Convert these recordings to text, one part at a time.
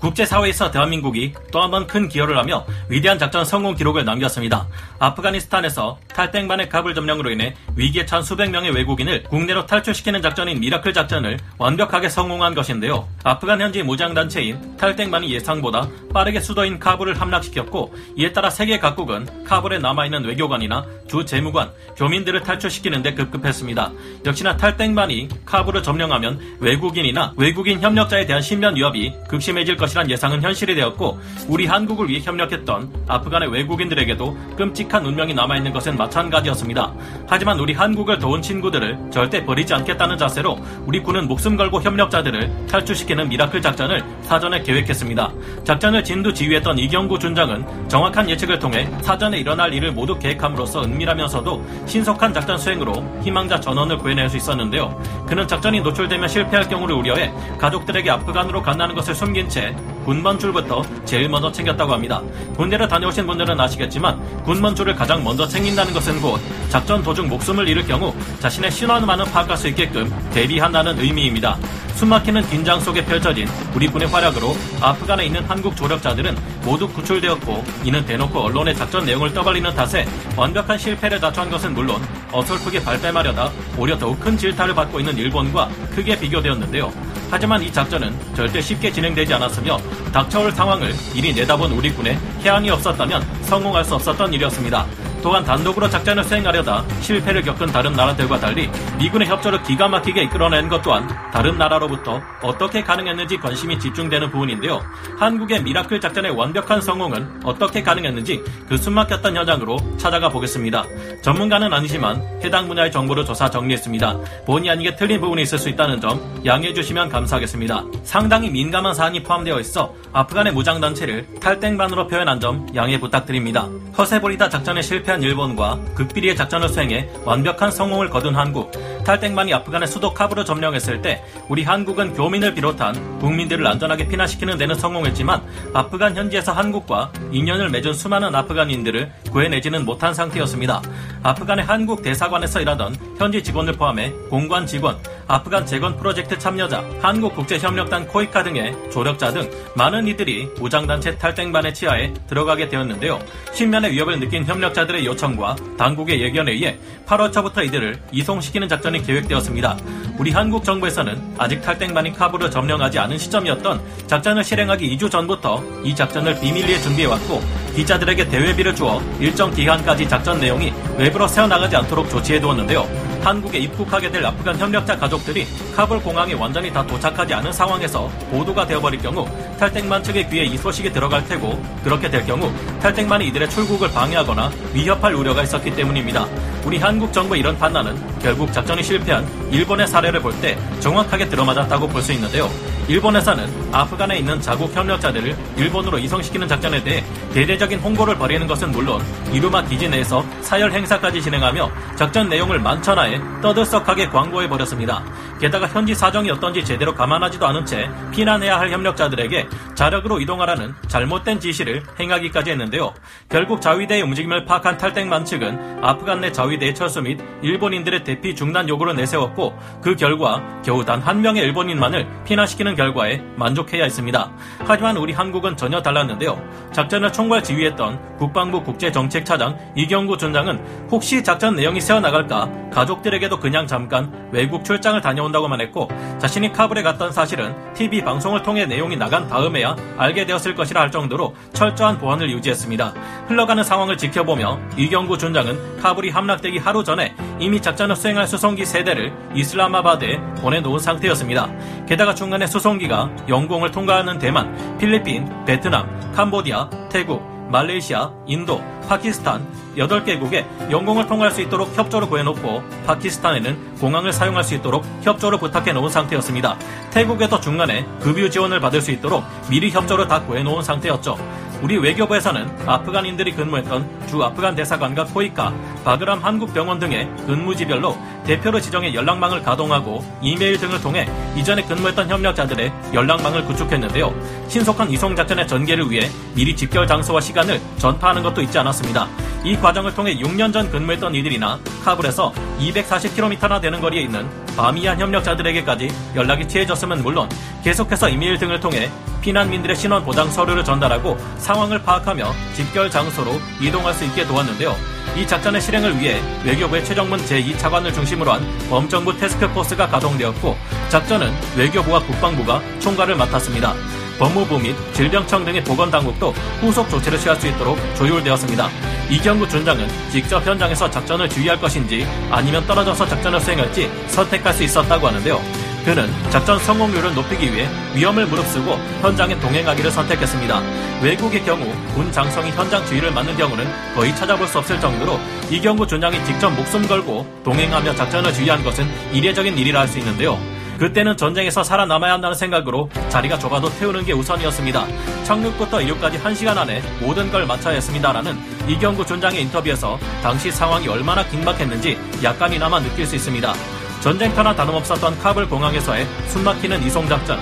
국제사회에서 대한민국이 또 한 번 큰 기여를 하며 위대한 작전 성공 기록을 남겼습니다. 아프가니스탄에서 탈땡반의 카불 점령으로 인해 위기에 처한 수백 명의 외국인을 국내로 탈출시키는 작전인 미라클 작전을 완벽하게 성공한 것인데요. 아프간 현지 무장단체인 탈땡반이 예상보다 빠르게 수도인 카불을 함락시켰고 이에 따라 세계 각국은 카불에 남아있는 외교관이나 주재 무관, 교민들을 탈출시키는 데 급급했습니다. 역시나 탈땡반이 카불을 점령하면 외국인이나 외국인 협력자에 대한 신변 위협이 극심해질 것 이란 예상은 현실이 되었고 우리 한국을 위해 협력했던 아프간의 외국인들에게도 끔찍한 운명이 남아있는 것은 마찬가지였습니다. 하지만 우리 한국을 도운 친구들을 절대 버리지 않겠다는 자세로 우리 군은 목숨 걸고 협력자들을 탈출시키는 미라클 작전을 사전에 계획했습니다. 작전을 진두 지휘했던 이경구 준장은 정확한 예측을 통해 사전에 일어날 일을 모두 계획함으로써 은밀하면서도 신속한 작전 수행으로 희망자 전원을 구해낼 수 있었는데요. 그는 작전이 노출되면 실패할 경우를 우려해 가족들에게 아프간으로 간다는 것을 숨긴 채 군번줄부터 제일 먼저 챙겼다고 합니다. 군대를 다녀오신 분들은 아시겠지만 군번줄을 가장 먼저 챙긴다는 것은 곧 작전 도중 목숨을 잃을 경우 자신의 신원만은 파악할 수 있게끔 대비한다는 의미입니다. 숨막히는 긴장 속에 펼쳐진 우리 군의 활약으로 아프간에 있는 한국 조력자들은 모두 구출되었고 이는 대놓고 언론의 작전 내용을 떠벌리는 탓에 완벽한 실패를 자초한 것은 물론 어설프게 발뺌하려다 오히려 더욱 큰 질타를 받고 있는 일본과 크게 비교되었는데요. 하지만 이 작전은 절대 쉽게 진행되지 않았으며 닥쳐올 상황을 미리 내다본 우리 군의 혜안이 없었다면 성공할 수 없었던 일이었습니다. 또한 단독으로 작전을 수행하려다 실패를 겪은 다른 나라들과 달리 미군의 협조를 기가 막히게 이끌어낸 것 또한 다른 나라로부터 어떻게 가능했는지 관심이 집중되는 부분인데요. 한국의 미라클 작전의 완벽한 성공은 어떻게 가능했는지 그 숨막혔던 현장으로 찾아가 보겠습니다. 전문가는 아니지만 해당 분야의 정보를 조사 정리했습니다. 본의 아니게 틀린 부분이 있을 수 있다는 점 양해해 주시면 감사하겠습니다. 상당히 민감한 사안이 포함되어 있어 아프간의 무장단체를 탈땡반으로 표현한 점 양해 부탁드립니다. 허세보리다 작전에 실패 한 패한 일본과 극비리의 작전을 수행해 완벽한 성공을 거둔 한국. 탈땡반이 아프간의 수도 카불을 점령했을 때 우리 한국은 교민을 비롯한 국민들을 안전하게 피난시키는 데는 성공했지만 아프간 현지에서 한국과 인연을 맺은 수많은 아프간인들을 구해내지는 못한 상태였습니다. 아프간의 한국 대사관에서 일하던 현지 직원을 포함해 공관 직원, 아프간 재건 프로젝트 참여자, 한국국제협력단 코이카 등의 조력자 등 많은 이들이 무장단체 탈땡반의 치하에 들어가게 되었는데요. 신면의 위협을 느낀 협력자들의 요청과 당국의 예견에 의해 8월 초부터 이들을 이송시키는 작전이 계획되었습니다. 우리 한국 정부에서는 아직 탈땡반이 카불을 점령하지 않은 시점이었던 작전을 실행하기 2주 전부터 이 작전을 비밀리에 준비해왔고 기자들에게 대회비를 주어 일정 기간까지 작전 내용이 외부로 새어나가지 않도록 조치해두었는데요. 한국에 입국하게 될 아프간 협력자 가족들이 카불 공항에 완전히 다 도착하지 않은 상황에서 보도가 되어버릴 경우 탈땡만 측의 귀에 이 소식이 들어갈 테고 그렇게 될 경우 탈땡만이 이들의 출국을 방해하거나 위협할 우려가 있었기 때문입니다. 우리 한국 정부의 이런 판단은 결국 작전이 실패한 일본의 사례를 볼 때 정확하게 들어맞았다고 볼 수 있는데요. 일본에서는 아프간에 있는 자국 협력자들을 일본으로 이송시키는 작전에 대해 대대적인 홍보를 벌이는 것은 물론 이루마 기지 내에서 사열 행사까지 진행하며 작전 내용을 만천하에 떠들썩하게 광고해 버렸습니다. 게다가 현지 사정이 어떤지 제대로 감안하지도 않은 채 피난해야 할 협력자들에게 자력으로 이동하라는 잘못된 지시를 행하기까지 했는데요. 결국 자위대의 움직임을 파악한 탈땡만 측은 아프간 내 자위대의 철수 및 일본인들의 대피 중단 요구를 내세웠고 그 결과 겨우 단 한 명의 일본인만을 피난시키는 결과에 만족해야 했습니다. 하지만 우리 한국은 전혀 달랐는데요. 작전을 총괄 지휘했던 국방부 국제정책차장 이경구 준장은 혹시 작전 내용이 새어나갈까 가족들에게도 그냥 잠깐 외국 출장을 다녀온다고만 했고 자신이 카불에 갔던 사실은 TV 방송을 통해 내용이 나간 다음에야 알게 되었을 것이라 할 정도로 철저한 보안을 유지했습니다. 흘러가는 상황을 지켜보며 이경구 준장은 카불이 함락되기 하루 전에 이미 작전을 수행할 수송기 세대를 이슬라마바드에 보내놓은 상태였습니다. 게다가 중간에 수송 기가 영공을 통과하는 대만, 필리핀, 베트남, 캄보디아, 태국, 말레이시아, 인도, 파키스탄 8개국에 영공을 통과할 수 있도록 협조를 구해놓고 파키스탄에는 공항을 사용할 수 있도록 협조를 부탁해 놓은 상태였습니다. 태국에도 중간에 급유 지원을 받을 수 있도록 미리 협조를 다 구해놓은 상태였죠. 우리 외교부에서는 아프간인들이 근무했던 주 아프간 대사관과 코이카, 바그람 한국병원 등의 근무지별로 대표로 지정해 연락망을 가동하고 이메일 등을 통해 이전에 근무했던 협력자들의 연락망을 구축했는데요. 신속한 이송 작전의 전개를 위해 미리 집결 장소와 시간을 전파하는 것도 있지 않았습니다. 이 과정을 통해 6년 전 근무했던 이들이나 카불에서 240km나 되는 거리에 있는 바미안 협력자들에게까지 연락이 취해졌으면 물론 계속해서 이메일 등을 통해 피난민들의 신원 보장 서류를 전달하고 상황을 파악하며 집결 장소로 이동할 수 있게 도왔는데요. 이 작전의 실행을 위해 외교부의 최정문 제2차관을 중심으로 한 범정부 테스크포스가 가동되었고 작전은 외교부와 국방부가 총괄을 맡았습니다. 법무부 및 질병청 등의 보건당국도 후속 조치를 취할 수 있도록 조율되었습니다. 이경구 준장은 직접 현장에서 작전을 지휘할 것인지 아니면 떨어져서 작전을 수행할지 선택할 수 있었다고 하는데요. 그는 작전 성공률을 높이기 위해 위험을 무릅쓰고 현장에 동행하기를 선택했습니다. 외국의 경우 군 장성이 현장 주의를 맡는 경우는 거의 찾아볼 수 없을 정도로 이경구 준장이 직접 목숨 걸고 동행하며 작전을 지휘한 것은 이례적인 일이라 할 수 있는데요. 그때는 전쟁에서 살아남아야 한다는 생각으로 자리가 좁아도 태우는 게 우선이었습니다. 착륙부터 이륙까지 1시간 안에 모든 걸 마쳐야 했습니다라는 이경구 준장의 인터뷰에서 당시 상황이 얼마나 긴박했는지 약간이나마 느낄 수 있습니다. 전쟁터나 다름없었던 카불 공항에서의 숨막히는 이송 작전.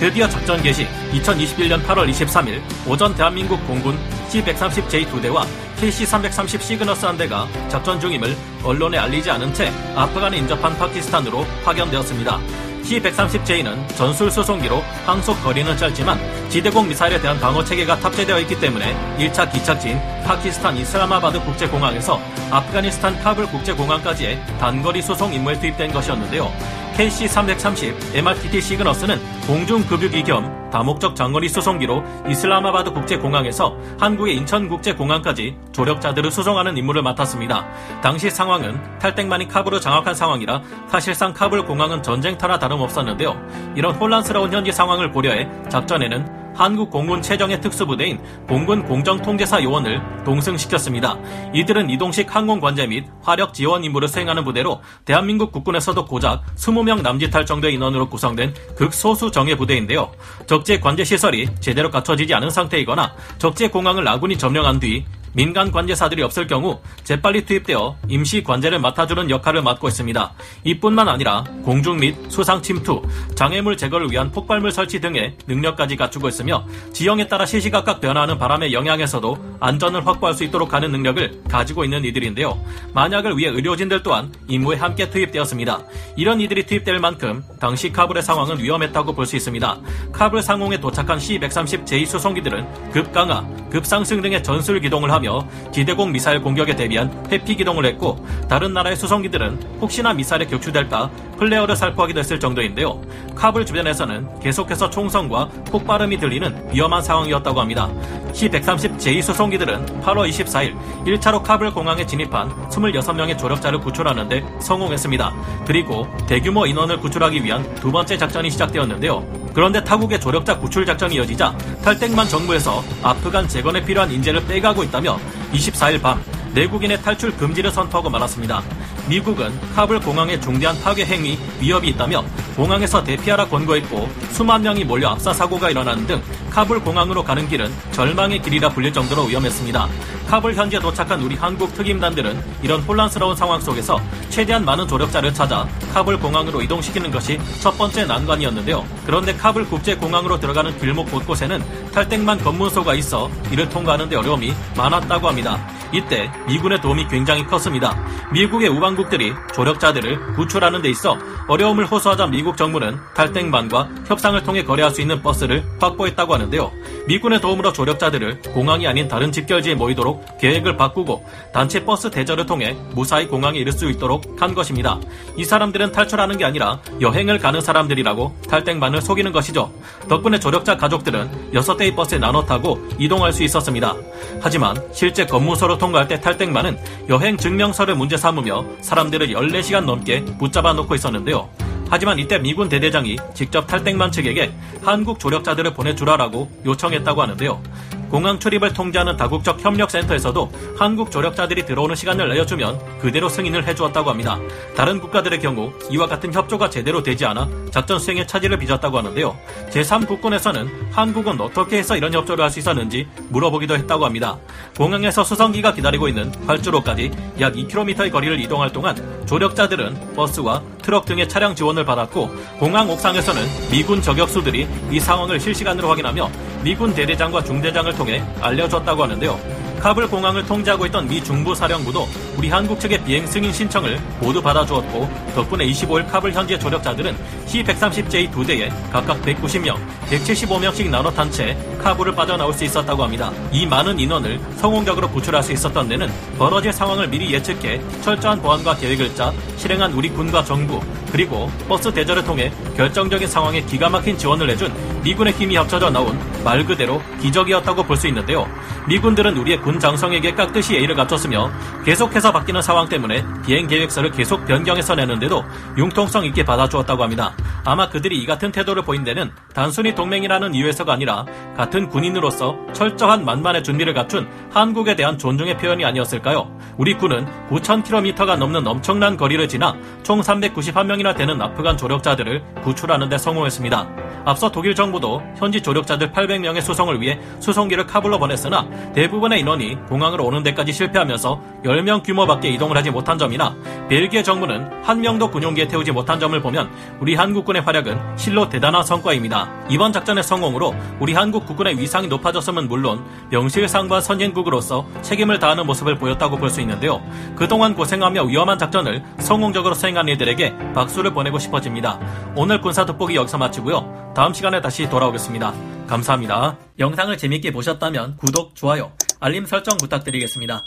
드디어 작전 개시 2021년 8월 23일 오전 대한민국 공군 C-130J 두 대와 KC-330 시그너스 한 대가 작전 중임을 언론에 알리지 않은 채 아프간에 인접한 파키스탄으로 파견되었습니다. C-130J는 전술 수송기로 항속 거리는 짧지만 지대공 미사일에 대한 방어 체계가 탑재되어 있기 때문에 1차 기착지인 파키스탄 이슬라마바드 국제공항에서 아프가니스탄 카불 국제공항까지의 단거리 수송 임무에 투입된 것이었는데요. KC-330 MRTT 시그너스는 공중급유기 겸 다목적 장거리 수송기로 이슬라마바드 국제공항에서 한국의 인천국제공항까지 조력자들을 수송하는 임무를 맡았습니다. 당시 상황은 탈땡만이 카불을 장악한 상황이라 사실상 카불 공항은 전쟁터나 다름없었는데요. 이런 혼란스러운 현지 상황을 고려해 작전에는 한국 공군 최정예 특수부대인 공군 공정통제사 요원을 동승시켰습니다. 이들은 이동식 항공관제 및 화력 지원 임무를 수행하는 부대로 대한민국 국군에서도 고작 20명 남짓할 정도의 인원으로 구성된 극소수 정예 부대인데요. 적재 관제 시설이 제대로 갖춰지지 않은 상태이거나 적재 공항을 아군이 점령한 뒤 민간 관제사들이 없을 경우 재빨리 투입되어 임시 관제를 맡아주는 역할을 맡고 있습니다. 이뿐만 아니라 공중 및 수상 침투, 장애물 제거를 위한 폭발물 설치 등의 능력까지 갖추고 있으며 지형에 따라 시시각각 변화하는 바람의 영향에서도 안전을 확보할 수 있도록 하는 능력을 가지고 있는 이들인데요. 만약을 위해 의료진들 또한 임무에 함께 투입되었습니다. 이런 이들이 투입될 만큼 당시 카불의 상황은 위험했다고 볼 수 있습니다. 카불 상공에 도착한 C-130J 수송기들은 급강하, 급상승 등의 전술 기동을 하며 하며 지대공 미사일 공격에 대비한 회피 기동을 했고 다른 나라의 수송기들은 혹시나 미사일에 격추될까 플레어를 살포하기도 했을 정도인데요. 카불 주변에서는 계속해서 총성과 폭발음이 들리는 위험한 상황이었다고 합니다. C-130J 수송기들은 8월 24일 1차로 카불 공항에 진입한 26명의 조력자를 구출하는데 성공했습니다. 그리고 대규모 인원을 구출하기 위한 두 번째 작전이 시작되었는데요. 그런데 타국의 조력자 구출 작전이 이어지자 탈땡만 정부에서 아프간 재건에 필요한 인재를 빼가고 있다며 24일 밤 내국인의 탈출 금지를 선포하고 말았습니다. 미국은 카불 공항의 중대한 파괴 행위 위협이 있다며 공항에서 대피하라 권고했고 수만 명이 몰려 압사 사고가 일어나는 등 카불 공항으로 가는 길은 절망의 길이라 불릴 정도로 위험했습니다. 카불 현지에 도착한 우리 한국 특임단들은 이런 혼란스러운 상황 속에서 최대한 많은 조력자를 찾아 카불 공항으로 이동시키는 것이 첫 번째 난관이었는데요. 그런데 카불 국제 공항으로 들어가는 길목 곳곳에는 탈땡만 검문소가 있어 이를 통과하는 데 어려움이 많았다고 합니다. 이때 미군의 도움이 굉장히 컸습니다. 미국의 우방국들이 조력자들을 구출하는 데 있어 어려움을 호소하자 미국 정부는 탈땡반과 협상을 통해 거래할 수 있는 버스를 확보했다고 하는데요. 미군의 도움으로 조력자들을 공항이 아닌 다른 집결지에 모이도록 계획을 바꾸고 단체 버스 대절을 통해 무사히 공항에 이를 수 있도록 한 것입니다. 이 사람들은 탈출하는 게 아니라 여행을 가는 사람들이라고 탈땡반을 속이는 것이죠. 덕분에 조력자 가족들은 6대의 버스에 나눠 타고 이동할 수 있었습니다. 하지만 실제 검문소로 통과할 때 탈땡반은 여행 증명서를 문제 삼으며 사람들을 14시간 넘게 붙잡아 놓고 있었는데요. 하지만 이때 미군 대대장이 직접 탈땡만 측에게 한국 조력자들을 보내주라라고 요청했다고 하는데요. 공항 출입을 통제하는 다국적 협력센터에서도 한국 조력자들이 들어오는 시간을 내어주면 그대로 승인을 해주었다고 합니다. 다른 국가들의 경우 이와 같은 협조가 제대로 되지 않아 작전 수행에 차질을 빚었다고 하는데요. 제3국군에서는 한국은 어떻게 해서 이런 협조를 할 수 있었는지 물어보기도 했다고 합니다. 공항에서 수송기가 기다리고 있는 활주로까지 약 2km의 거리를 이동할 동안 조력자들은 버스와 트럭 등의 차량 지원을 받았고 공항 옥상에서는 미군 저격수들이 이 상황을 실시간으로 확인하며 미군 대대장과 중대장을 통해 알려줬다고 하는데요. 카불 공항을 통제하고 있던 미 중부 사령부도 우리 한국 측의 비행 승인 신청을 모두 받아주었고 덕분에 25일 카불 현지의 조력자들은 C-130J 두 대에 각각 190명, 175명씩 나눠 탄 채 카불을 빠져나올 수 있었다고 합니다. 이 많은 인원을 성공적으로 구출할 수 있었던 데는 벌어질 상황을 미리 예측해 철저한 보안과 계획을 짜 실행한 우리 군과 정부 그리고 버스 대절을 통해 결정적인 상황에 기가 막힌 지원을 해준 미군의 힘이 합쳐져 나온 말 그대로 기적이었다고 볼 수 있는데요. 미군들은 우리의 군 장성에게 깍듯이 예의를 갖췄으며 계속해서 바뀌는 상황 때문에 비행 계획서를 계속 변경해서 내는데도 융통성 있게 받아주었다고 합니다. 아마 그들이 이 같은 태도를 보인 데는 단순히 동맹이라는 이유에서가 아니라 같은 군인으로서 철저한 만만의 준비를 갖춘 한국에 대한 존중의 표현이 아니었을까요? 우리 군은 9,000km가 넘는 엄청난 거리를 지나 총 391명 이나 되는 아프간 조력자들을 구출하는 데 성공했습니다. 앞서 독일 정부도 현지 조력자들 800명의 수송을 위해 수송기를 카불로 보냈으나 대부분의 인원이 공항으로 오는 데까지 실패하면서 10명 규모밖에 이동을 하지 못한 점이나 벨기에 정부는 한 명도 군용기에 태우지 못한 점을 보면 우리 한국군의 활약은 실로 대단한 성과입니다. 이번 작전의 성공으로 우리 한국 국군의 위상이 높아졌음은 물론 명실상부한 선진국으로서 책임을 다하는 모습을 보였다고 볼 수 있는데요. 그동안 고생하며 위험한 작전을 성공적으로 수행한 이들에게 박수를 보내고 싶어집니다. 오늘 군사 돋보기 여기서 마치고요. 다음 시간에 다시 돌아오겠습니다. 감사합니다. 영상을 재밌게 보셨다면 구독, 좋아요, 알림 설정 부탁드리겠습니다.